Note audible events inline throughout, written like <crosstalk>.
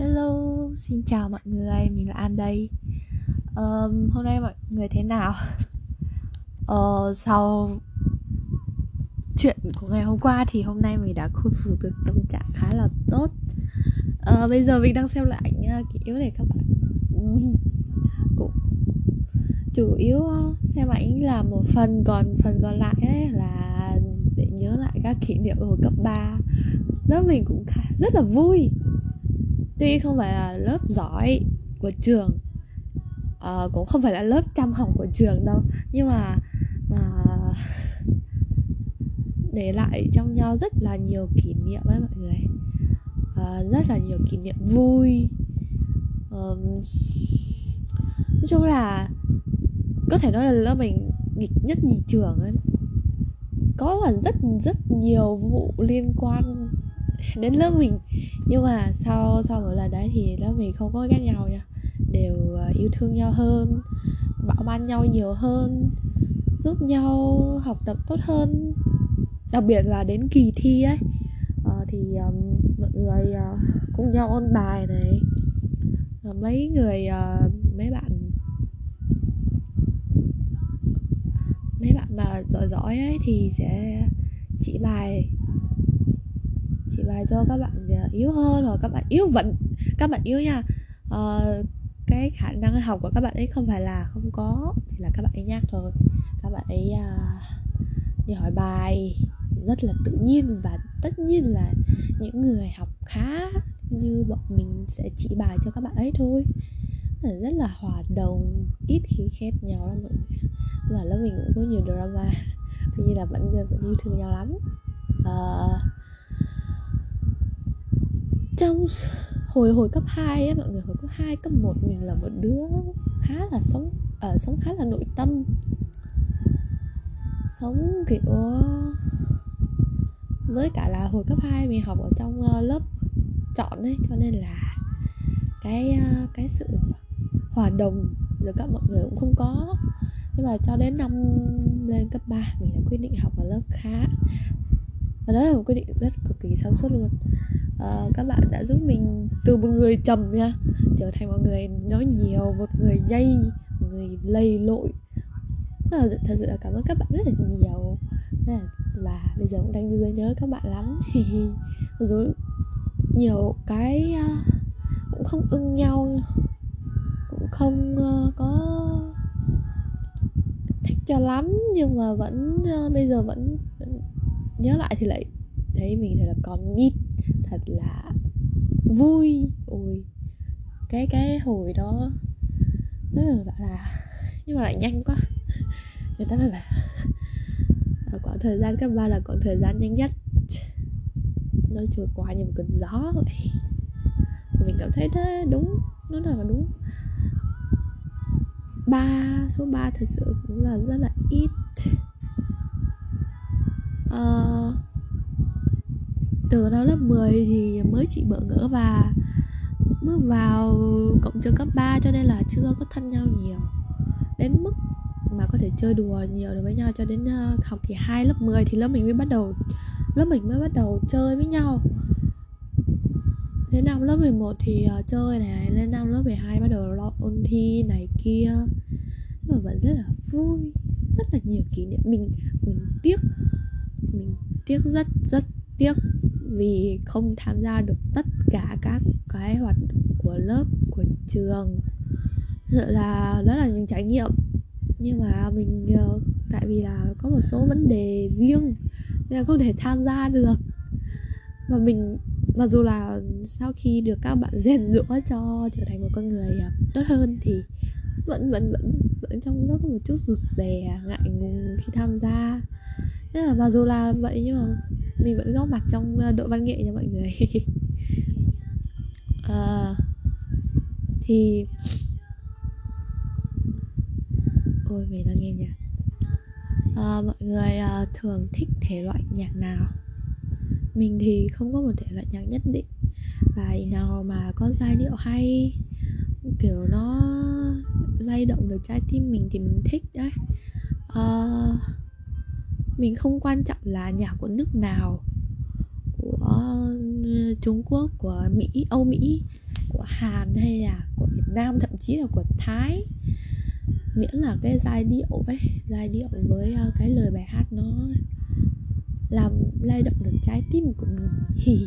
Hello, xin chào mọi người, mình là An đây. Um, Hôm nay mọi người thế nào? uh, sau chuyện của ngày hôm qua thì hôm nay mình đã khôi phục được tâm trạng khá là tốt. Uh, Bây giờ mình đang xem lại uh, kỷ yếu để các bạn. <laughs> Cũng chủ yếu xem ảnh là một phần còn phần còn lại ấy là để nhớ lại các kỷ niệm hồi cấp 3 lớp mình cũng khá, rất là vui tuy không phải là lớp giỏi của trường uh, cũng không phải là lớp chăm học của trường đâu nhưng mà mà để lại trong nhau rất là nhiều kỷ niệm ấy mọi người. Uh, rất là nhiều kỷ niệm vui. Um, nói chung là có thể nói là lớp mình nghịch nhất nhì trường ấy. Có là rất rất nhiều vụ liên quan đến lớp mình. Nhưng mà sau sau một lần đấy thì lớp mình không có ghét nhau nha. Đều à, yêu thương nhau hơn bảo ban nhau nhiều hơn giúp nhau học tập tốt hơn. Đặc biệt là đến kỳ thi ấy à, thì um, mọi người uh, cùng nhau ôn bài này. À, mấy người uh, mấy bạn mấy bạn mà giỏi giỏi ấy thì sẽ chỉ bài chỉ bài cho các bạn ờ, yếu hơn hoặc các bạn yếu vẫn các bạn yếu nha. Uh, cái khả năng học của các bạn ấy không phải là không có chỉ là các bạn ấy nhát thôi. Các bạn ấy uh, đi hỏi bài rất là tự nhiên và tất nhiên là những người học khá như bọn mình sẽ chỉ bài cho các bạn ấy thôi. Rất là hòa đồng ít khi khét nhau lắm mọi người. Và lớp mình cũng có nhiều drama <laughs> tuy nhiên là vẫn vẫn yêu thương nhau lắm. Uh, trong hồi hồi cấp 2 ấy, mọi người hồi cấp 2 cấp 1 mình là một đứa khá là sống ở uh, sống khá là nội tâm. Sống kiểu với cả là hồi cấp 2 mình học ở trong uh, lớp chọn ấy cho nên là cái uh, cái sự hòa đồng giữa các mọi người cũng không có. Nhưng mà cho đến năm lên cấp 3 mình đã quyết định học ở lớp khá và đó là một quyết định rất cực kỳ sáng suốt luôn. À, các bạn đã giúp mình từ một người trầm nha trở thành một người nói nhiều một người nhây một người lầy lội. Thật, thật sự là cảm ơn các bạn rất là nhiều. Và bây giờ cũng đang dư nhớ các bạn lắm. <laughs> Dù nhiều cái uh, cũng không ưng nhau cũng không uh, có thích cho lắm nhưng mà vẫn uh, bây giờ vẫn nhớ lại thì lại thấy mình thật là còn nít thật là vui. Ôi, cái cái hồi đó rất là bảo là, nhưng mà lại nhanh quá. Người ta mới bảo ở ờ, quãng thời gian cấp ba là quãng thời gian nhanh nhất. Nó trôi qua như một cơn gió vậy. Mình cảm thấy thế, đúng, nó là đúng. Ba, số 3 thật sự cũng là rất là ít uh, từ năm lớp 10 thì mới chỉ bỡ ngỡ và bước vào cộng trường cấp 3 cho nên là chưa có thân nhau nhiều. Đến mức mà có thể chơi đùa nhiều được với nhau cho đến uh, học kỳ 2 lớp 10 thì lớp mình mới bắt đầu lớp mình mới bắt đầu chơi với nhau. Đến năm lớp 11 thì uh, chơi này lên năm lớp 12 bắt đầu lo ôn thi này kia. Nhưng mà vẫn rất là vui rất là nhiều kỷ niệm mình mình tiếc tiếc, rất rất tiếc vì không tham gia được tất cả các cái hoạt động của lớp, của trường. Thật là đó là những trải nghiệm. Nhưng mà mình ờ, tại vì là có một số vấn đề riêng nên là không thể tham gia được. Và mình, mặc dù là sau khi được các bạn rèn rũa cho trở thành một con người ờ, tốt hơn thì vẫn vẫn vẫn vẫn trong đó có một chút rụt rè, ngại ngùng khi tham gia. Nên là mặc dù là vậy nhưng mà mình vẫn góp mặt trong à, đội văn nghệ nha mọi người. À, <laughs> thì ôi mình đang nghe nhạc. À, mọi người à, thường thích thể loại nhạc nào? Mình thì không có một thể loại nhạc nhất định. Bài nào mà có giai điệu hay kiểu nó lay động được trái tim mình thì mình thích đấy. À, mình không quan trọng là nhạc của nước nào, của ừ, Trung Quốc, của Mỹ, Âu Mỹ, của hàn hay là của việt nam, thậm chí là của thái. Miễn là cái giai điệu ấy, giai điệu với ờ, cái lời bài hát nó làm lay động được trái tim của mình. Thì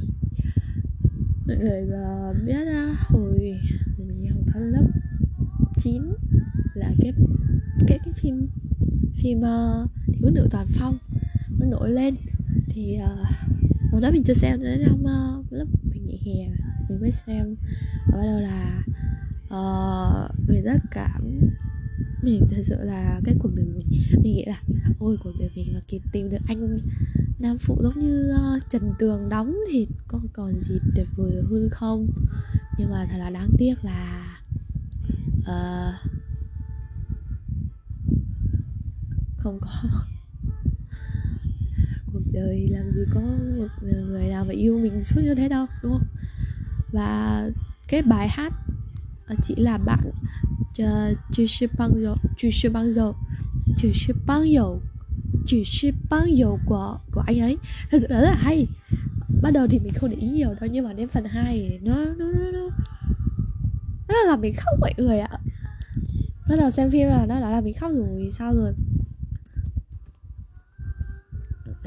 mọi người ờ, biết ờ, hồi mình học lớp 9 là cái cái cái phim phim uh, thiếu nữ toàn phong nó nổi lên. Thì uh, hồi đó mình chưa xem đến năm uh, lớp mình nghỉ hè mình mới xem. Và bắt đầu là uh, mình rất cảm mình thật sự là cái cuộc đời mình mình nghĩ là ôi cuộc đời mình mà kịp tìm được anh nam phụ giống như uh, trần tường đóng thì có còn gì tuyệt vời hơn không? Nhưng mà thật là đáng tiếc là uh, không có. <laughs> Cuộc đời làm gì có một người nào mà yêu mình suốt như thế đâu, đúng không? Và cái bài hát à, chỉ là bạn chỉ là bằng dầu chỉ là bằng dầu chỉ là bằng dầu chỉ là bằng dầu của của anh ấy. Thật sự là rất là hay. Bắt đầu thì mình không để ý nhiều đâu, nhưng mà đến phần 2 nó nó nó nó nó làm mình khóc mọi người ạ. Bắt đầu xem phim là nó đã làm mình khóc rồi, sao rồi?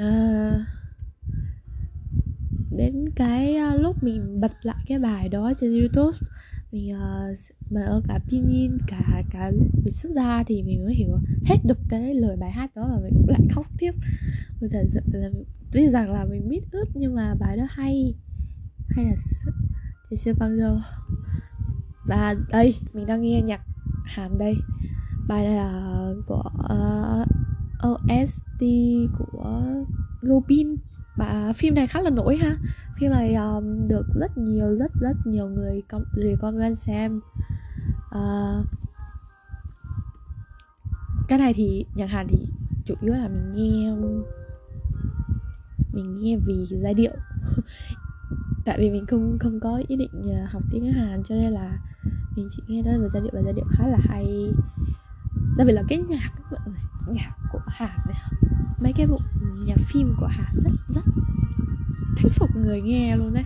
Uh, đến cái ờ, lúc mình bật lại cái bài đó trên youtube mình uh, mà ở cả pinyin cả cả bị xuất ra thì mình mới hiểu hết được cái lời bài hát đó và mình lại khóc tiếp. Mình thật sự là tuy rằng là mình biết ướt nhưng mà bài đó hay hay là thì chưa băng rồi và đây mình đang nghe nhạc hàn đây. Bài này là của uh, OST của Gobin và phim này khá là nổi ha. Phim này um, được rất nhiều rất rất nhiều người recommend xem. Uh, cái này thì nhạc Hàn thì chủ yếu là mình nghe mình nghe vì giai điệu. <laughs> Tại vì mình không không có ý định à, học tiếng Hàn cho nên là mình chỉ nghe đó về giai điệu và giai điệu khá là hay. Đặc biệt là cái nhạc mọi người nhạc Hàn mấy cái bộ nhà phim của Hàn rất rất thuyết phục người nghe luôn đấy.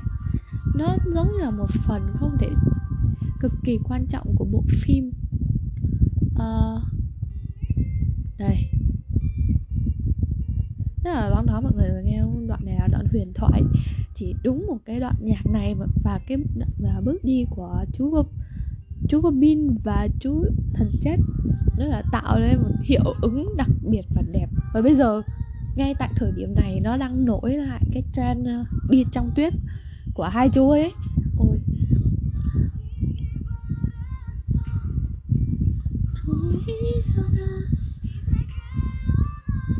Nó giống như là một phần không thể cực kỳ quan trọng của bộ phim. Uh, đây. Tức là lúc đó mọi người nghe đoạn này là đoạn huyền thoại. Chỉ đúng một cái đoạn nhạc này và cái và bước đi của chú Gop chú Goblin và chú thần chết. Nó là tạo nên một hiệu ứng đặc biệt và đẹp. Và bây giờ, ngay tại thời điểm này, nó đang nổi lại cái trend ờ, đi trong tuyết của hai chú ấy. Ôi.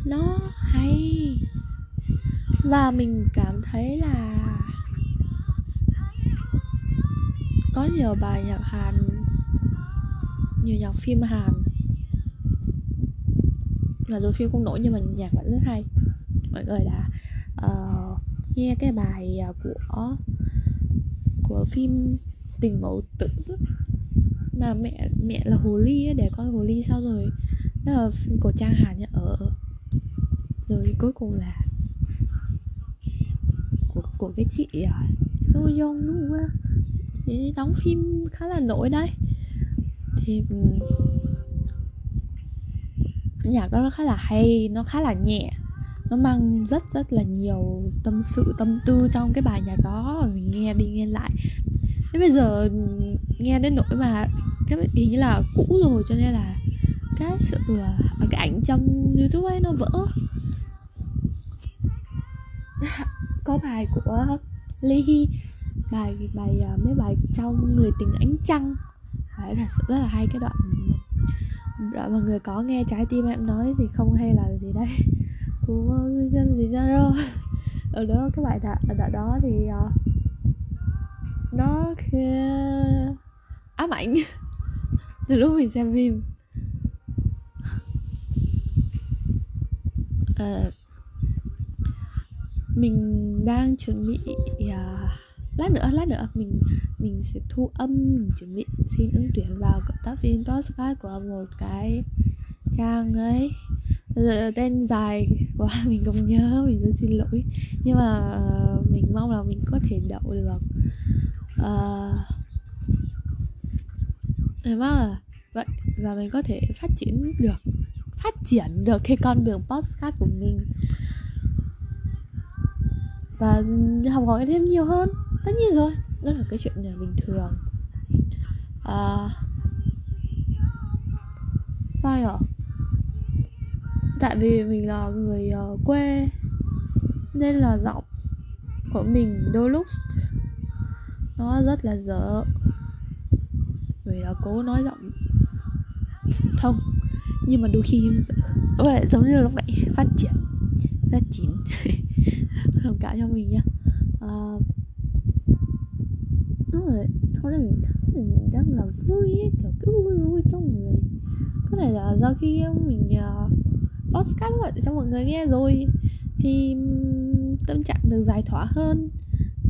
Nó hay. Và mình cảm thấy là có nhiều bài nhạc Hàn nhiều nhạc phim Hàn. Mà dù phim không nổi nhưng mà nhạc vẫn rất hay. Mọi người đã uh, nghe cái bài ờ, của của phim tình mẫu tử mà mẹ mẹ là hồ ly ấy, để coi hồ ly sao rồi. Đó là phim của trang hàn nhá ở rồi cuối cùng là của của cái chị ờ, à, So Young đúng không thì đóng phim khá là nổi đấy thì nhạc đó nó khá là hay, nó khá là nhẹ. Nó mang rất rất là nhiều tâm sự, tâm tư trong cái bài nhạc đó mình nghe đi nghe lại. Đến bây giờ nghe đến nỗi mà cái hình như là cũ rồi cho nên là cái sự ờ, cái ảnh trong youtube ấy nó vỡ. <laughs> Có bài của Lê Hy, bài bài ờ, mấy bài trong người tình ánh trăng phải thật sự rất là hay cái đoạn đoạn mọi người có nghe trái tim em nói thì không hay là gì đây <laughs> cũng ờ, dân gì ra đâu. <laughs> Ở đó cái bài đoạn, đoạn đó thì uh, nó ám ảnh. <laughs> Từ lúc mình xem phim. Uh, mình đang chuẩn bị uh, lát nữa lát nữa mình mình sẽ thu âm mình chuẩn bị xin ứng tuyển vào cộng tác viên podcast của một cái trang ấy. Giờ tên dài quá <laughs> mình không nhớ mình rất xin lỗi. Nhưng mà uh, mình mong là mình có thể đậu được. Uh, Thế mà vậy và mình có thể phát triển được phát triển được cái con đường podcast của mình. Và học hỏi thêm nhiều hơn tất nhiên rồi đó là cái chuyện là bình thường. À, sao nhở? Tại vì mình là người uh, quê nên là giọng của mình đôi lúc nó rất là dở. Mình là cố nói giọng thông nhưng mà đôi khi nó giống như lúc nãy phát triển phát triển <laughs> thông cảm cho mình nhá. Uh, đúng không hôm mình mình đang là vui ấy, kiểu cứ vui vui trong người có thể là do khi ờ, mình uh, podcast lại cho mọi người nghe rồi thì tâm trạng được giải tỏa hơn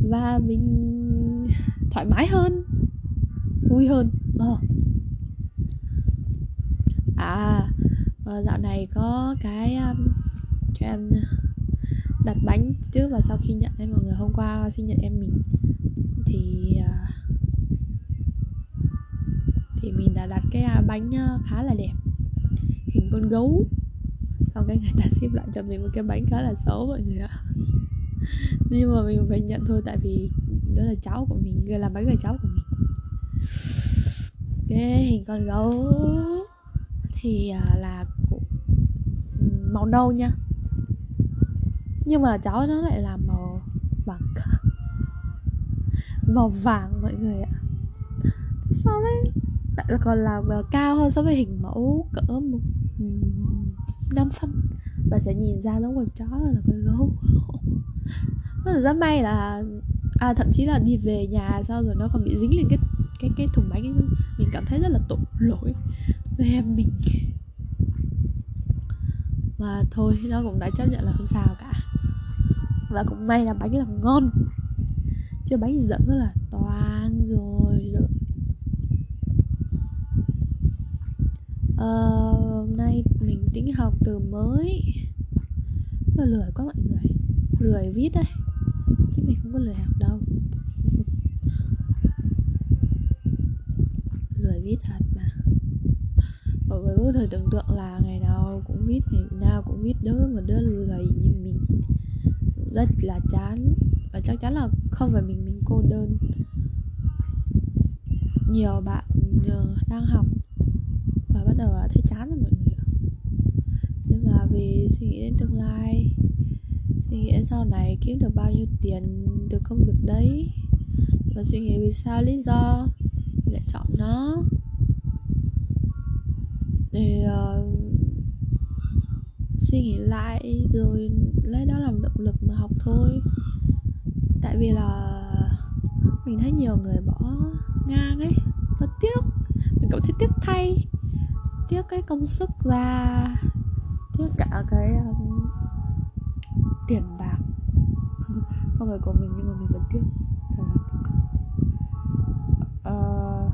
và mình thoải mái hơn vui hơn ờ. à và dạo này có cái um, cho em đặt bánh trước và sau khi nhận em mọi người hôm qua sinh nhật em mình thì uh, thì mình đã đặt cái à, bánh ờ, khá là đẹp. Hình con gấu. Xong cái người ta <laughs> ship lại cho mình một cái bánh khá là xấu mọi người ạ. <laughs> Nhưng mà mình phải nhận thôi tại vì đó là cháu của mình người làm bánh là cháu của mình. Cái hình con gấu thì à, là màu nâu nha. Nhưng mà cháu nó lại là màu vàng <laughs> màu vàng mọi người ạ. Sorry còn là cao hơn so với hình mẫu cỡ một ừ, năm phân. Và sẽ nhìn ra giống con chó hơn là con gấu. <laughs> Nó là rất may là à thậm chí là đi về nhà sau rồi nó còn bị dính lên cái cái cái thùng bánh ấy. mình cảm thấy rất là tội lỗi với em mình. Và thôi, nó cũng đã chấp nhận là không sao cả. Và cũng may là bánh là ngon. Chứ bánh dở là toang rồi. Ờ, hôm nay mình tính học từ mới. Mà lười quá mọi người. Lười viết đấy. Chứ mình không có lười học đâu. <laughs> Lười viết thật mà. Mọi người có thể tưởng tượng là ngày nào cũng viết ngày nào cũng viết đối với một đứa lười như mình. Rất là chán. Và chắc chắn là không phải mình mình cô đơn. Nhiều bạn ờ, đang học đầu là thấy chán rồi mọi người nhưng mà vì suy nghĩ đến tương lai suy nghĩ đến sau này kiếm được bao nhiêu tiền từ công việc đấy và suy nghĩ vì sao lý do lại chọn nó. Thì uh, suy nghĩ lại rồi lấy đó làm động lực mà học thôi. Tại vì là mình thấy nhiều người bỏ ngang ấy nó tiếc. Mình cảm thấy tiếc thay tiếc cái công sức ra, tiếc cả cái um, tiền bạc. <laughs> Không phải của mình nhưng mà mình vẫn tiếc thật là uh,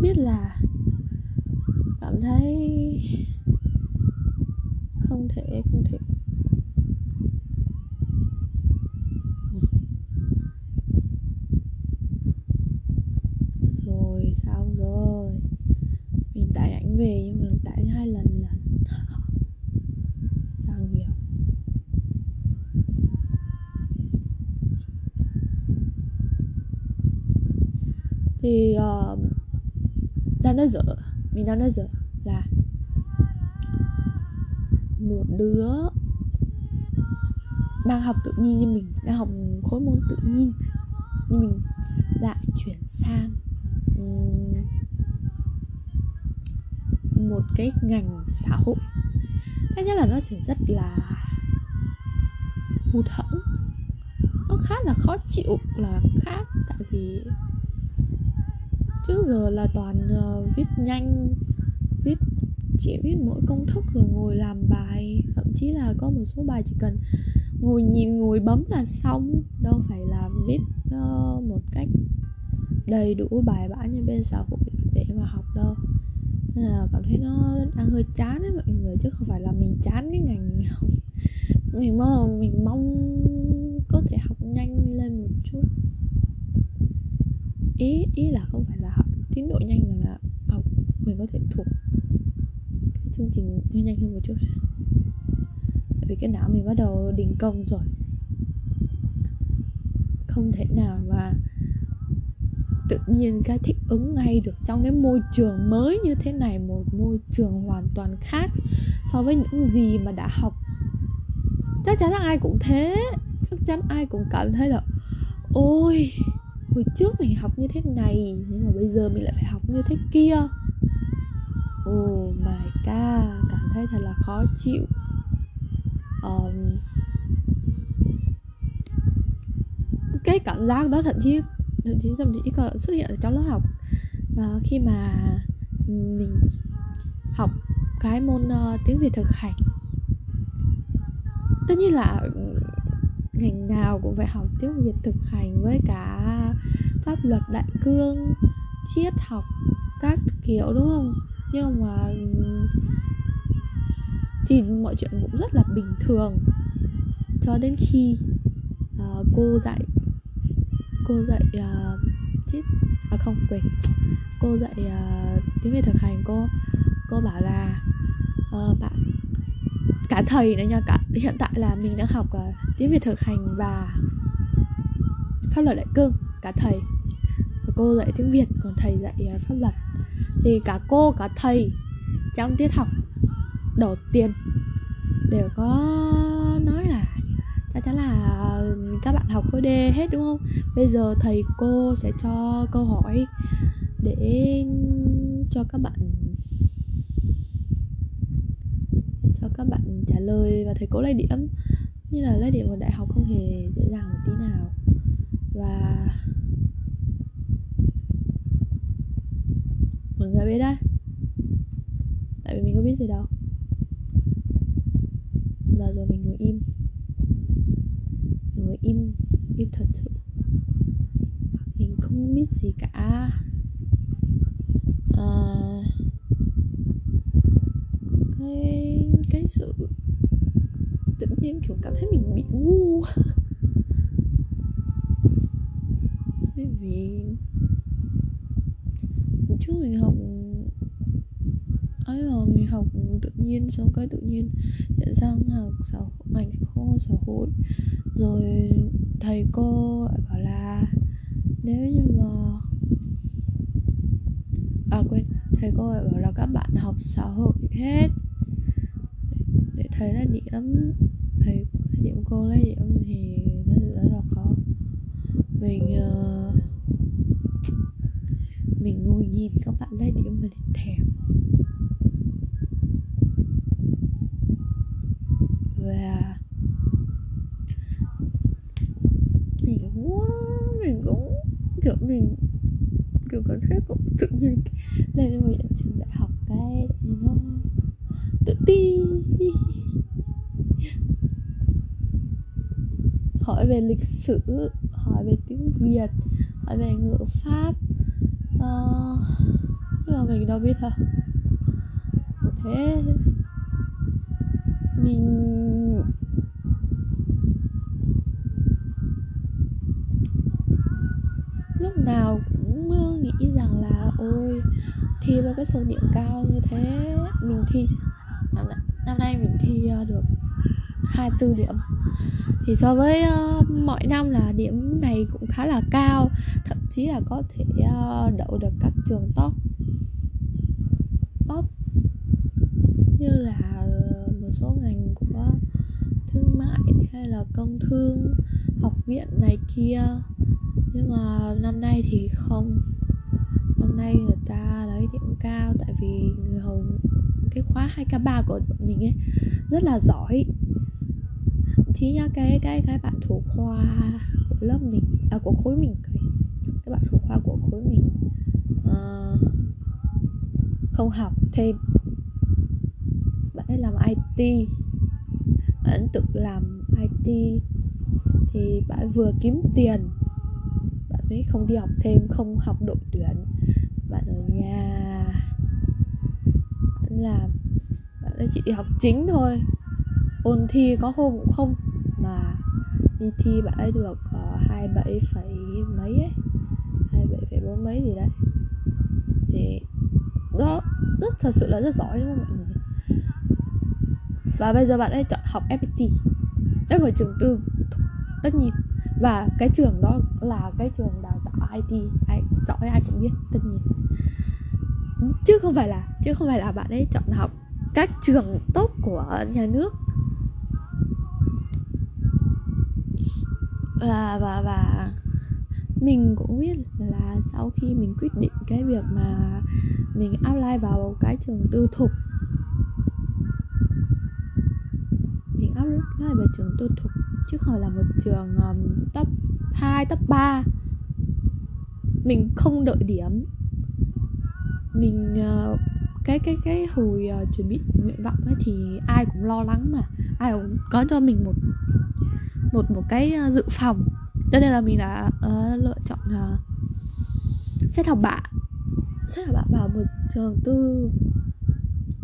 biết là cảm thấy không thể không thể rồi xong rồi mình tải ảnh về nhưng mà tải hai lần là sao nhiều thì uh, nó dở mình đang nói dở là một đứa đang học tự nhiên như mình, đang học khối môn tự nhiên như mình, lại chuyển sang một cái ngành xã hội. Cái nhất là nó sẽ rất là hụt hẫng. Nó khá là khó chịu, là khác, tại vì trước giờ là toàn uh, viết nhanh viết chỉ viết mỗi công thức rồi ngồi làm bài. Thậm chí là có một số bài chỉ cần ngồi nhìn ngồi bấm là xong. Đâu phải là viết uh, một cách đầy đủ bài bản như bên xã hội để mà học đâu. Nên là cảm thấy nó đang hơi chán ấy mọi người chứ không phải là mình chán cái ngành mình <laughs> học mình mong là mình mong có thể học nhanh lên một chút ý ý là không phải là học tiến độ nhanh mà là học mình có thể thuộc cái chương trình nhanh hơn một chút. Tại vì cái não mình bắt đầu đình công rồi. Không thể nào mà tự nhiên cái thích ứng ngay được trong cái môi trường mới như thế này, một môi trường hoàn toàn khác so với những gì mà đã học. Chắc chắn là ai cũng thế, chắc chắn ai cũng cảm thấy là, ôi hồi trước mình học như thế này nhưng mà bây giờ mình lại phải học như thế kia. Oh my god cảm thấy thật là khó chịu. Um, cái cảm giác đó thậm chí thậm chí thậm chí còn xuất hiện ở trong lớp học. Và khi mà mình học cái môn uh, tiếng việt thực hành tất nhiên là ngành nào cũng phải học tiếng việt thực hành với cả pháp luật đại cương triết học các kiểu đúng không? Nhưng mà thì mọi chuyện cũng rất là bình thường. Cho đến khi uh, cô dạy cô dạy uh, à không quên. Cô dạy uh, tiếng việt thực hành cô cô bảo là uh, bạn cả thầy nữa nha cả hiện tại là mình đang học uh, tiếng việt thực hành và pháp luật đại cương cả thầy. Và cô dạy tiếng việt còn thầy dạy uh, pháp luật. Thì cả cô cả thầy trong tiết học đầu tiên đều có nói là chắc chắn là ờ, các bạn học khối D hết đúng không? Bây giờ thầy cô sẽ cho câu hỏi để cho các bạn để cho các bạn trả lời và thầy cô lấy điểm. Như là lấy điểm ở đại học không hề dễ dàng một tí nào. Và mọi người biết đấy. Tại vì mình có biết gì đâu. Và rồi mình ngồi im. Mình ngồi im im thật sự. Mình không biết gì cả. À, cái cái sự tự nhiên kiểu cảm thấy mình bị ngu. <laughs> Bởi vì trước mình học ấy mà mình học tự nhiên xong cái tự nhiên nhận sang học xã ngành kho xã hội. Rồi thầy cô lại bảo là nếu như mà à quên thầy cô lại bảo là các bạn học xã hội hết. Để, thấy là điểm cô lấy điểm thì nó rất là khó. Mình uh, mình ngồi nhìn các bạn lấy điểm mình thèm và mình quá mình cũng kiểu mình kiểu cảm thấy cũng tự nhiên lên một trường đại học cái tự nhiên nó tự ti hỏi về lịch sử hỏi về tiếng việt hỏi về ngữ pháp. Uh, nhưng mà mình đâu biết hả? thế mình lúc nào cũng nghĩ rằng là ôi thi với cái số điểm cao như thế mình thi. Năm nay, năm nay mình thi ờ, được 24 điểm thì so với uh, mọi năm là điểm này cũng khá là cao thậm chí là có thể uh, đậu được các trường top. Top như là ờ, một số ngành của thương mại hay là công thương học viện này kia. Nhưng mà năm nay thì không. Năm nay người ta lấy điểm cao tại vì người hầu cái khóa 2k3 của mình ấy rất là giỏi chí nhá cái cái cái bạn thủ khoa của lớp mình à của khối mình cái bạn thủ khoa của khối mình uh, không học. Thêm bạn ấy làm IT bạn tự làm IT thì bạn vừa kiếm tiền bạn ấy không đi học thêm không học đội tuyển. Bạn ở nhà bạn làm bạn ấy chỉ đi học chính thôi. Ôn thi có hôm cũng không mà đi thi bạn ấy được ờ, hai uh, bảy phẩy mấy ấy hai bảy phẩy bốn mấy gì đấy. Thì đó rất thật sự là rất giỏi đúng không mọi người? Và bây giờ bạn ấy chọn học FPT đấy là trường tư tất nhiên. Và cái trường đó là cái trường đào tạo IT ai giỏi ai cũng biết tất nhiên. Chứ không phải là chứ không phải là bạn ấy chọn học các trường tốt của nhà nước. Và và và mình cũng biết là sau khi mình quyết định cái việc mà mình apply vào cái trường tư thục mình apply vào trường tư thục chứ không là một trường um, top 2, top 3 mình không đợi điểm. Mình uh, cái cái cái hồi uh, chuẩn bị nguyện vọng ấy thì ai cũng lo lắng mà ai cũng có cho mình một một một cái ờ, dự phòng. Cho nên là mình đã uh, lựa chọn uh, xét học bạ. Xét học bạ vào một trường tư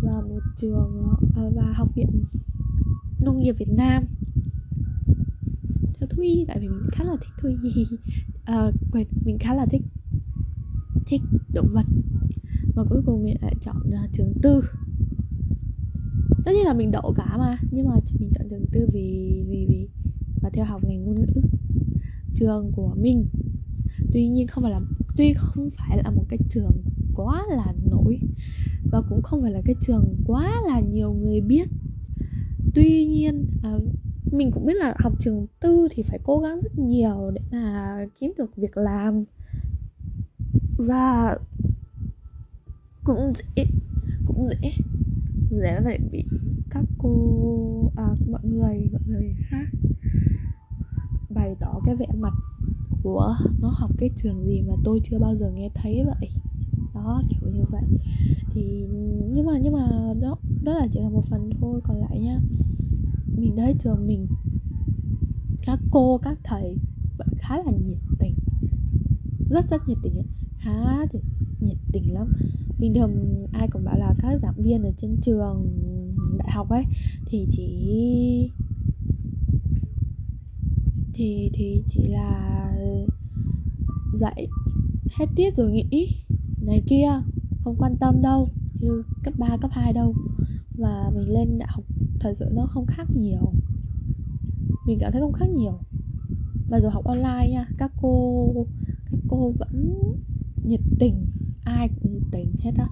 và một trường uh, và học viện nông nghiệp Việt Nam. Theo Thuy tại vì mình khá là thích Thuy. <laughs> Uh, mình khá là thích thích động vật. Và cuối cùng mình lại chọn uh, trường tư. Tất nhiên là mình đậu cả mà nhưng mà mình chọn trường tư vì vì vì và theo học ngành ngôn ngữ trường của mình. Tuy nhiên không phải là tuy không phải là một cái trường quá là nổi và cũng không phải là cái trường quá là nhiều người biết. Tuy nhiên uh, mình cũng biết là học trường tư thì phải cố gắng rất nhiều để mà kiếm được việc làm. Và cũng dễ cũng dễ dễ vậy bị các cô à, mọi người mọi người khác bày tỏ cái vẻ mặt của nó học cái trường gì mà tôi chưa bao giờ nghe thấy vậy. Đó, kiểu như vậy. Thì, nhưng mà nhưng mà đó đó là chỉ là một phần thôi. Còn lại nha, mình thấy trường mình, các cô, các thầy vẫn khá là nhiệt tình. Rất rất nhiệt tình khá thì nhiệt tình lắm. Bình thường ai cũng bảo là các giảng viên ở trên trường đại học ấy, thì chỉ thì thì chỉ là dạy hết tiết rồi nghỉ. Này kia không quan tâm đâu như cấp 3, cấp 2 đâu. Và mình lên đại học thật sự nó không khác nhiều. Mình cảm thấy không khác nhiều. Mà rồi học online nha các cô các cô vẫn nhiệt tình. Ai cũng nhiệt tình hết á.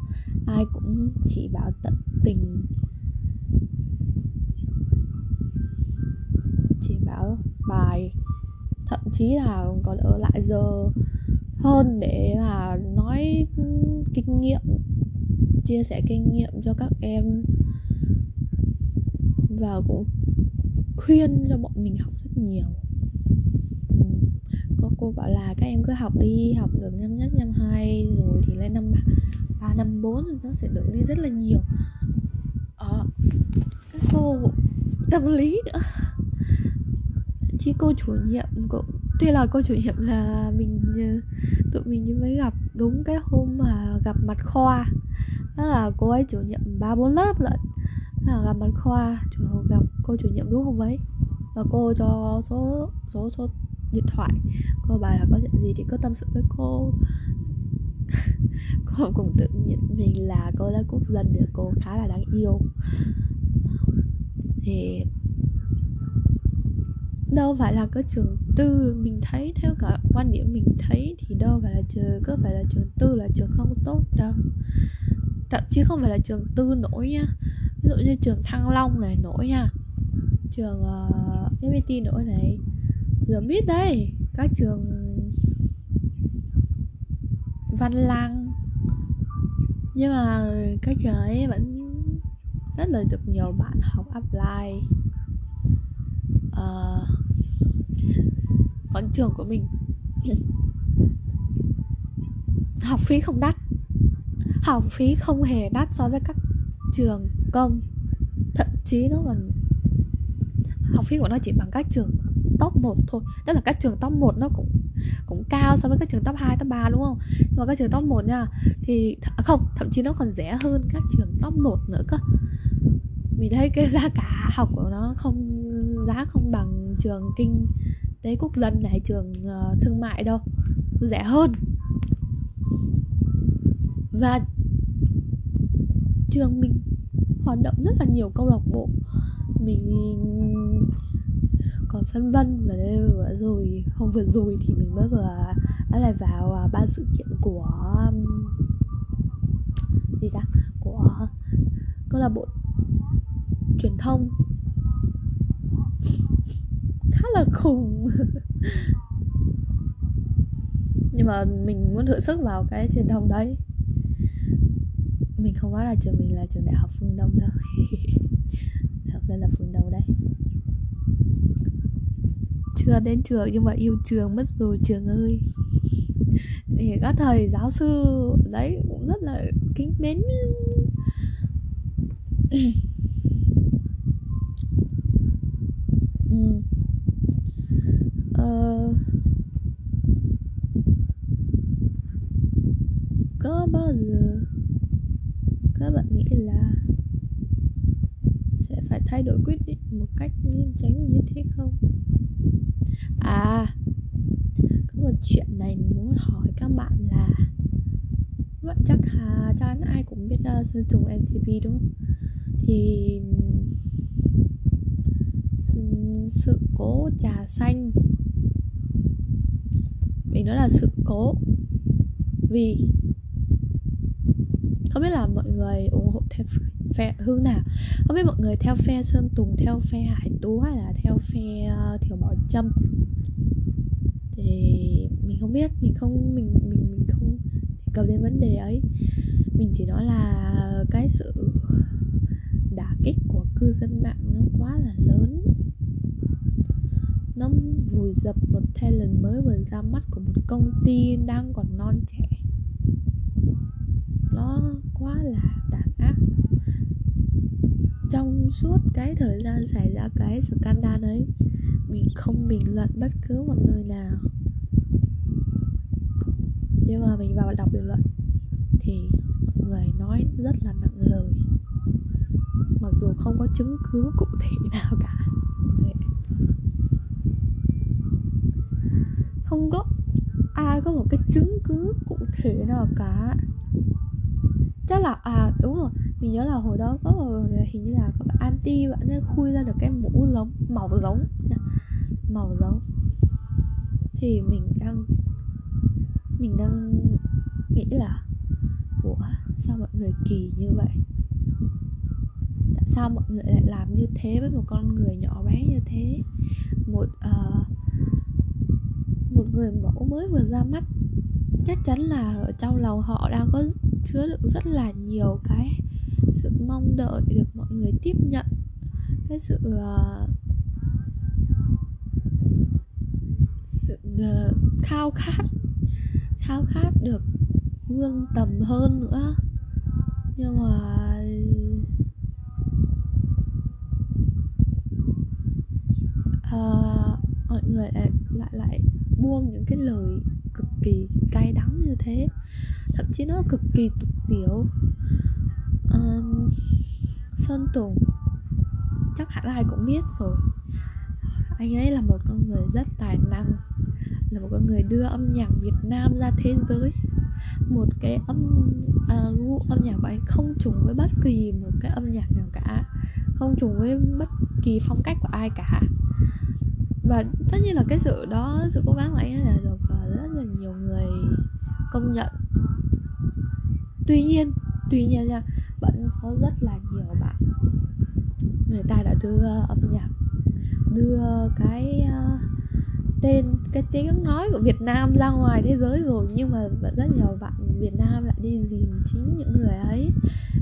Ai cũng chỉ bảo tận tình. Chỉ bảo bài. Thậm chí là còn ở lại giờ hơn để mà nói kinh nghiệm chia sẻ kinh nghiệm cho các em. Và cũng khuyên cho bọn mình học rất nhiều. Có cô bảo là các em cứ học đi học được năm nhất năm hai rồi thì lên năm ba năm bốn nó sẽ đỡ đi rất là nhiều. À, các cô tâm lý nữa chứ cô chủ nhiệm cũng, tuy là cô chủ nhiệm là mình ờ, tụi mình mới gặp đúng cái hôm mà gặp mặt khoa. Đó là cô ấy chủ nhiệm ba bốn lớp lận. Là gặp mặt khoa, chủ, gặp cô chủ nhiệm đúng không ấy. Và cô cho số số số điện thoại. Cô bảo là có chuyện gì thì cứ tâm sự với cô. <laughs> Cô cũng tự nhiên mình là cô là quốc dân được, cô khá là đáng yêu. Thì đâu phải là cái trường tư mình thấy theo cả quan điểm mình thấy thì đâu phải là trường có phải là trường tư là trường không tốt đâu. Thậm chí không phải là trường tư nổi nha. Ví dụ như trường thăng long này nổi nha. Trường uh, fpt nổi này. Rồi biết đây, các trường văn lang. Nhưng mà cái trường ấy vẫn rất là được nhiều bạn học apply. Uh, còn trường của mình. Học phí không đắt. Học phí không hề đắt so với các trường công. Thậm chí nó còn học phí của nó chỉ bằng các trường top 1 thôi. Tức là các trường top 1 nó cũng cũng cao so với các trường top 2, top 3 đúng không? Nhưng mà các trường top 1 nha thì th- à không thậm chí nó còn rẻ hơn các trường top 1 nữa cơ. Mình thấy cái giá cả học của nó không giá không bằng trường kinh tế quốc dân này trường uh, thương mại đâu rẻ hơn. Và trường mình hoạt động rất là nhiều câu lạc bộ. Mình còn phân vân và vừa rồi hôm vừa rồi thì mình mới vừa đã lại vào à, ba sự kiện của gì ta? Của câu lạc bộ truyền thông khá là khùng. <laughs> Nhưng mà mình muốn thử sức vào cái truyền thông đấy. Mình không nói là trường mình là trường đại học phương đông đâu. <laughs> Học lên là phương đông đấy. Chưa đến trường nhưng mà yêu trường mất rồi, trường ơi. Thì các thầy, giáo sư, đấy, cũng rất là kính mến ừ. ờ... có bao giờ các bạn nghĩ là sẽ phải thay đổi quyết định một cách nhanh chóng như thế không à có một chuyện này mình muốn hỏi các bạn là vậy chắc là chắn ai cũng biết uh, sơn tùng mtp đúng không? Thì sự cố trà xanh. Mình nói là sự cố. Vì không biết là mọi người ủng hộ theo phe hương nào. Không biết mọi người theo phe sơn tùng theo phe hải tú hay là theo phe ờ, thiểu bảo trâm? Mình không biết, mình không, mình mình mình không cập đến vấn đề ấy. Mình chỉ nói là cái sự đả kích của cư dân mạng nó quá là lớn. Nó vùi dập một talent mới vừa ra mắt của một công ty đang còn non trẻ. Nó quá là tàn ác. Trong suốt cái thời gian xảy ra cái scandal ấy mình không bình luận bất cứ một nơi nào nhưng mà mình vào đọc bình luận thì mọi người nói rất là nặng lời. Mặc dù không có chứng cứ cụ thể <laughs> nào cả. Không có ai có một cái chứng cứ cụ thể nào cả. Chắc là à đúng rồi mình nhớ là hồi đó có một, hình như là các bạn anti bạn ấy khui ra được cái mũ giống màu giống màu giống. Thì mình đang mình đang nghĩ là ủa sao mọi người kỳ như vậy? Tại sao mọi người lại làm như thế với một con người nhỏ bé như thế? Một uh, một người mẫu mới vừa ra mắt. Chắc chắn là ở trong lòng họ đang có chứa đựng rất là nhiều cái sự mong đợi được mọi người tiếp nhận. Cái sự uh, sự uh, khao khát khao khát được vươn tầm hơn nữa. Nhưng mà uh, mọi người lại lại lại buông những cái lời cực kỳ cay đắng như thế. Thậm chí nó cực kỳ tục tiểu. Um, sơn tùng chắc hẳn ai cũng biết rồi. Anh ấy là một con người rất tài năng là một con người đưa âm nhạc Việt Nam ra thế giới. Một cái âm uh, gu âm nhạc của anh không trùng với bất kỳ một cái âm nhạc nào cả. Không trùng với bất kỳ phong cách của ai cả. Và tất nhiên là cái sự đó sự cố gắng của anh là được uh, rất là nhiều người công nhận. Tuy nhiên tuy nhiên nha vẫn có rất là nhiều bạn người ta đã đưa à, âm nhạc đưa cái uh, tên cái tiếng nói của Việt Nam ra ngoài thế giới rồi nhưng mà vẫn rất nhiều bạn Việt Nam lại đi dìm chính những người ấy.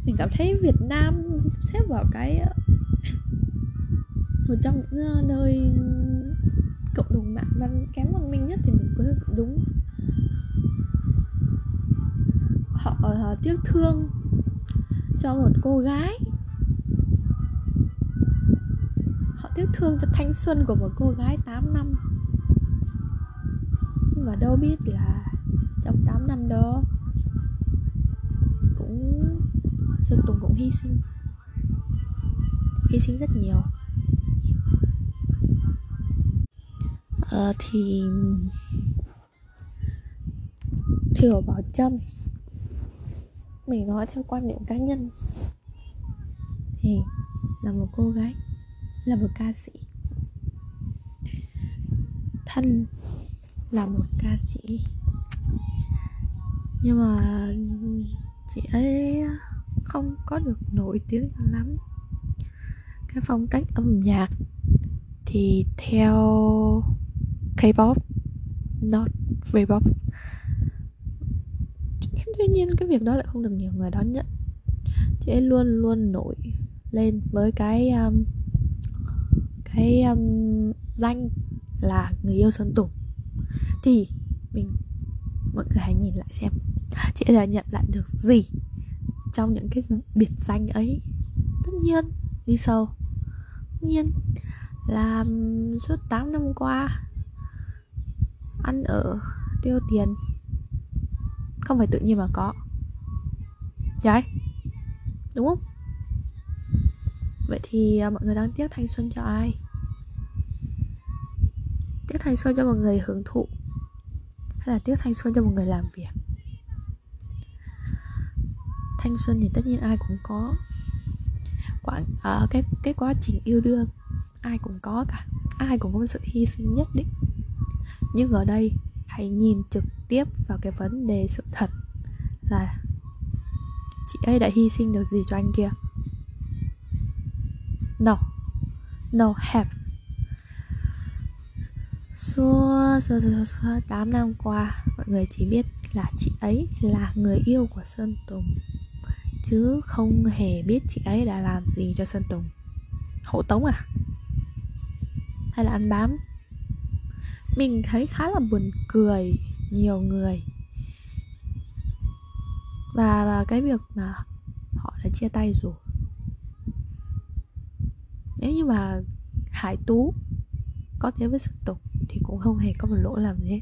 Mình cảm thấy Việt Nam xếp vào cái ờ, một trong những ờ, nơi cộng đồng mạng văn kém văn minh nhất thì mình có đúng. Họ uh, tiếc thương cho một cô gái. Họ tiếc thương cho thanh xuân của một cô gái 8 năm và đâu biết là trong 8 năm đó cũng Sơn Tùng cũng hy sinh. Hy sinh rất nhiều. À, thì Thiểu Bảo Trâm Mình nói theo quan điểm cá nhân. Thì là một cô gái Là một ca sĩ. Thân là một ca sĩ. Nhưng mà chị ấy không có được nổi tiếng cho lắm. Cái phong cách âm nhạc Thì theo K-pop Not V-pop tuy nhiên cái việc đó lại không được nhiều người đón nhận. Chị ấy luôn luôn nổi lên với cái um, cái um, danh là người yêu sơn tùng thì mình, mọi người hãy nhìn lại xem. Chị đã nhận lại được gì trong những cái biệt danh ấy? Tất nhiên, đi sâu. Nhiên là suốt 8 năm qua, ăn ở, tiêu tiền. Không phải tự nhiên mà có. Dạ Đấy đúng không? Vậy thì à, mọi người đang tiếc thanh xuân cho ai? Tiếc thanh xuân cho một người hưởng thụ hay là tiếc thanh xuân cho một người làm việc. Thanh xuân thì tất nhiên ai cũng có quãng uh, à, cái cái quá trình yêu đương ai cũng có cả. Ai cũng có một sự hy sinh nhất định. Nhưng ở đây hãy nhìn trực tiếp vào cái vấn đề sự thật là chị ấy đã hy sinh được gì cho anh kia. No. No have suốt suốt, suốt, suốt 8 năm qua mọi người chỉ biết là chị ấy là người yêu của Sơn Tùng chứ không hề biết chị ấy đã làm gì cho Sơn Tùng. Hộ tống à? Hay là ăn bám? Mình thấy khá là buồn cười nhiều người. Và và cái việc mà họ đã chia tay rồi. Nếu như mà hải tú có thế với sơn tùng cũng không hề có một lỗi làm gì hết.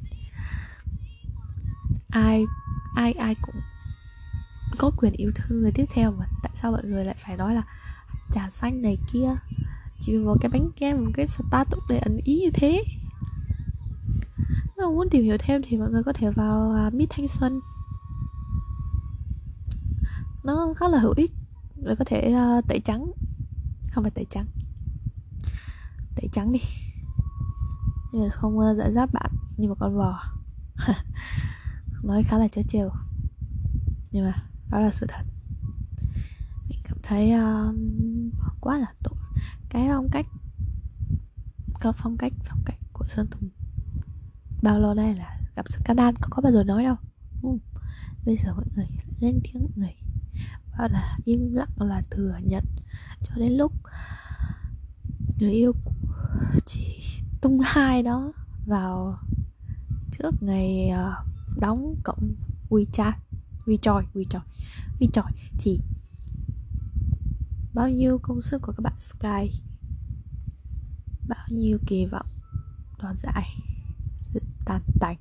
Ai ai ai cũng có quyền yêu thương người tiếp theo mà. Tại sao mọi người lại phải nói là trà xanh này kia chỉ vì một cái bánh kem một cái status để ẩn ý như thế? Nếu muốn tìm hiểu thêm thì mọi người có thể vào à, uh, Mít Thanh Xuân. Nó khá là hữu ích rồi có thể uh, tẩy trắng. Không phải tẩy trắng. Tẩy trắng đi nhưng mà không uh, dẫn giáp bạn như một con bò. <laughs> Nói khá là chớ trêu nhưng mà đó là sự thật. Mình cảm thấy uh, quá là tội. Cái phong cách cái phong cách phong cách của sơn tùng bao lâu nay là gặp scandal có có bao giờ nói đâu. Ừ. bây giờ mọi người lên tiếng người. Bảo là im lặng là thừa nhận. Cho đến lúc người yêu của chị tung hai đó vào trước ngày uh, đóng cổng WeChat. WeChat WeChat WeChat thì bao nhiêu công sức của các bạn Sky? Bao nhiêu kỳ vọng đoán giải? Tan tành.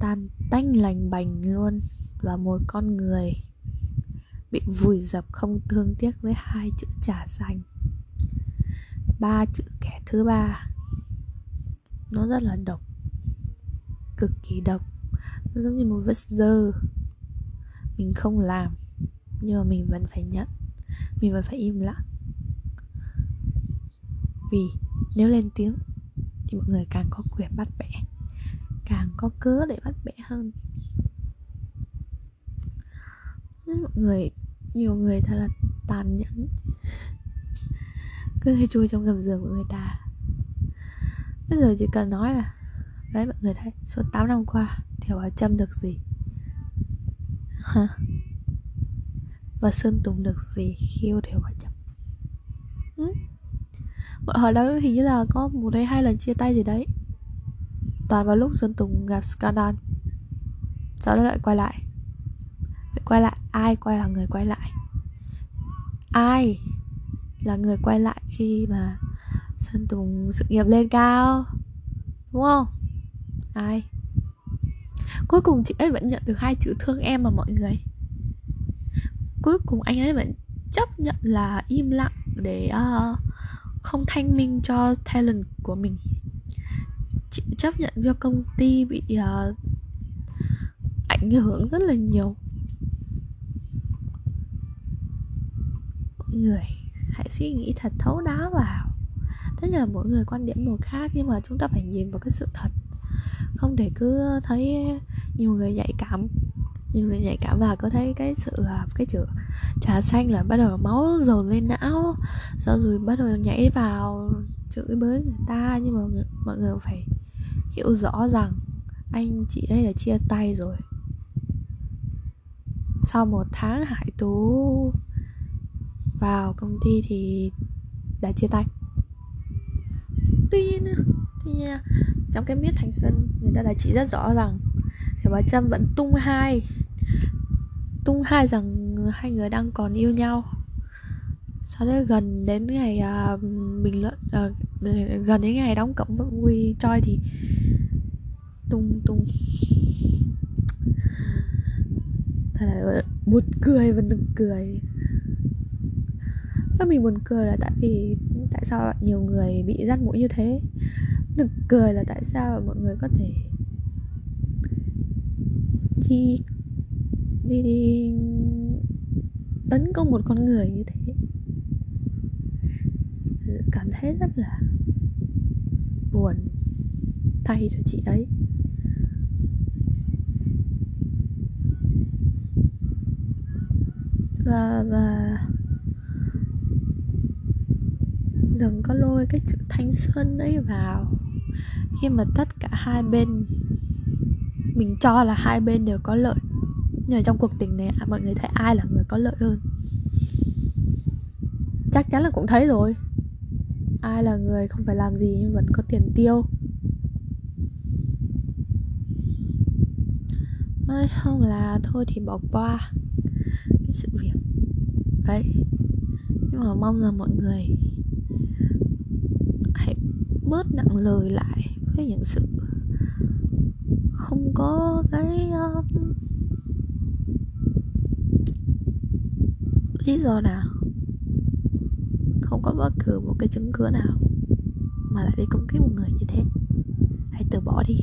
Tan tanh lành bành luôn. Và một con người bị vùi dập không thương tiếc với hai chữ trả xanh ba chữ kẻ thứ ba. Nó rất là độc, cực kỳ độc. Nó giống như một vết dơ. Mình không làm, nhưng mà mình vẫn phải nhận. Mình vẫn phải im lặng. Vì nếu lên tiếng thì mọi người càng có quyền bắt bẻ, càng có cớ để bắt bẻ hơn. Mọi người, nhiều người thật là tàn nhẫn cứ chui trong gầm giường của người ta. Bây giờ chỉ cần nói là, đấy, mọi người thấy suốt 8 năm qua thì bảo châm được gì? Hả? Và sơn tùng được gì khi yêu thiểu bảo châm? Ừ? bọn họ đã hình như là có một hay hai lần chia tay gì đấy. Toàn vào lúc sơn tùng gặp scandal. Sau đó lại quay lại. Vậy quay lại, ai quay là người quay lại? Ai là người quay lại? Khi mà sơn tùng sự nghiệp lên cao đúng không? Ai? Cuối cùng chị ấy vẫn nhận được hai chữ thương em mà mọi người. Cuối cùng anh ấy vẫn chấp nhận là im lặng để uh, không thanh minh cho talent của mình. Chị chấp nhận cho công ty bị uh, ảnh hưởng rất là nhiều. Mọi người hãy suy nghĩ thật thấu đáo vào. Tất nhiên là mỗi người quan điểm một khác, nhưng mà chúng ta phải nhìn vào cái sự thật. Không thể cứ thấy nhiều người nhạy cảm, nhiều người nhạy cảm vào có thấy cái sự à, cái chữ trà xanh là bắt đầu máu dồn lên não, sau rồi bắt đầu nhảy vào chửi bới người ta. Nhưng mà mọi người phải hiểu rõ rằng anh chị ấy là chia tay rồi. Sau một tháng hải tú vào công ty thì đã chia tay. Tuy nhiên tuy nhiên trong cái miết thành xuân người ta đã chỉ rất rõ rằng thì bà trâm vẫn tung hai tung hai rằng hai người đang còn yêu nhau. Sau đó gần đến ngày uh, bình luận uh, gần đến ngày đóng cổng vui choi thì tung tung. Thật là buồn cười và nực cười. Và mình buồn cười là tại vì tại sao lại nhiều người bị rắt mũi như thế? Nực cười là tại sao mọi người có thể đi đi đi tấn công một con người như thế? Cảm thấy rất là buồn thay cho chị ấy. Và và đừng có lôi cái chữ thanh xuân ấy vào. Khi mà tất cả hai bên mình cho là hai bên đều có lợi nhưng mà trong cuộc tình này à, mọi người thấy ai là người có lợi hơn? Chắc chắn là cũng thấy rồi. Ai là người không phải làm gì nhưng vẫn có tiền tiêu. Ôi, không là thôi thì bỏ qua cái sự việc. Đấy. Nhưng mà mong rằng mọi người bớt nặng lời lại với những sự không có cái uh, lý do nào. Không có bất cứ một cái chứng cứ nào mà lại đi công kích một người như thế. Hãy từ bỏ đi.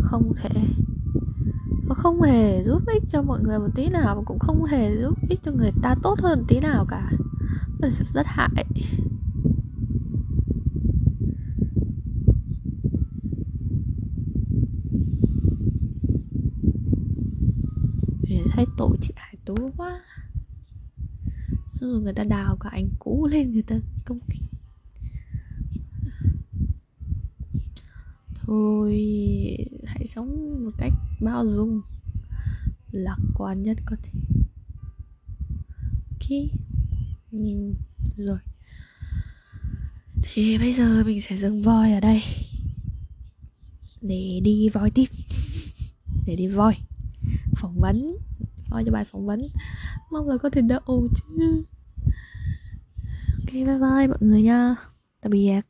Không thể nó không hề giúp ích cho mọi người một tí nào và cũng không hề giúp ích cho người ta tốt hơn tí nào cả. Nó rất hại. Thấy tội chị Hải Tú quá. Xong rồi người ta đào cả ảnh cũ lên người ta công kích. Thôi hãy sống một cách bao dung Lạc quan nhất có thể. Ok. Ừ, Rồi. Thì bây giờ mình sẽ dừng voi ở đây. Để đi voi tiếp. Để đi voi. Phỏng vấn coi cho bài phỏng vấn. Mong là có thể đậu chứ. Ok, bye bye mọi người nha. Tạm biệt.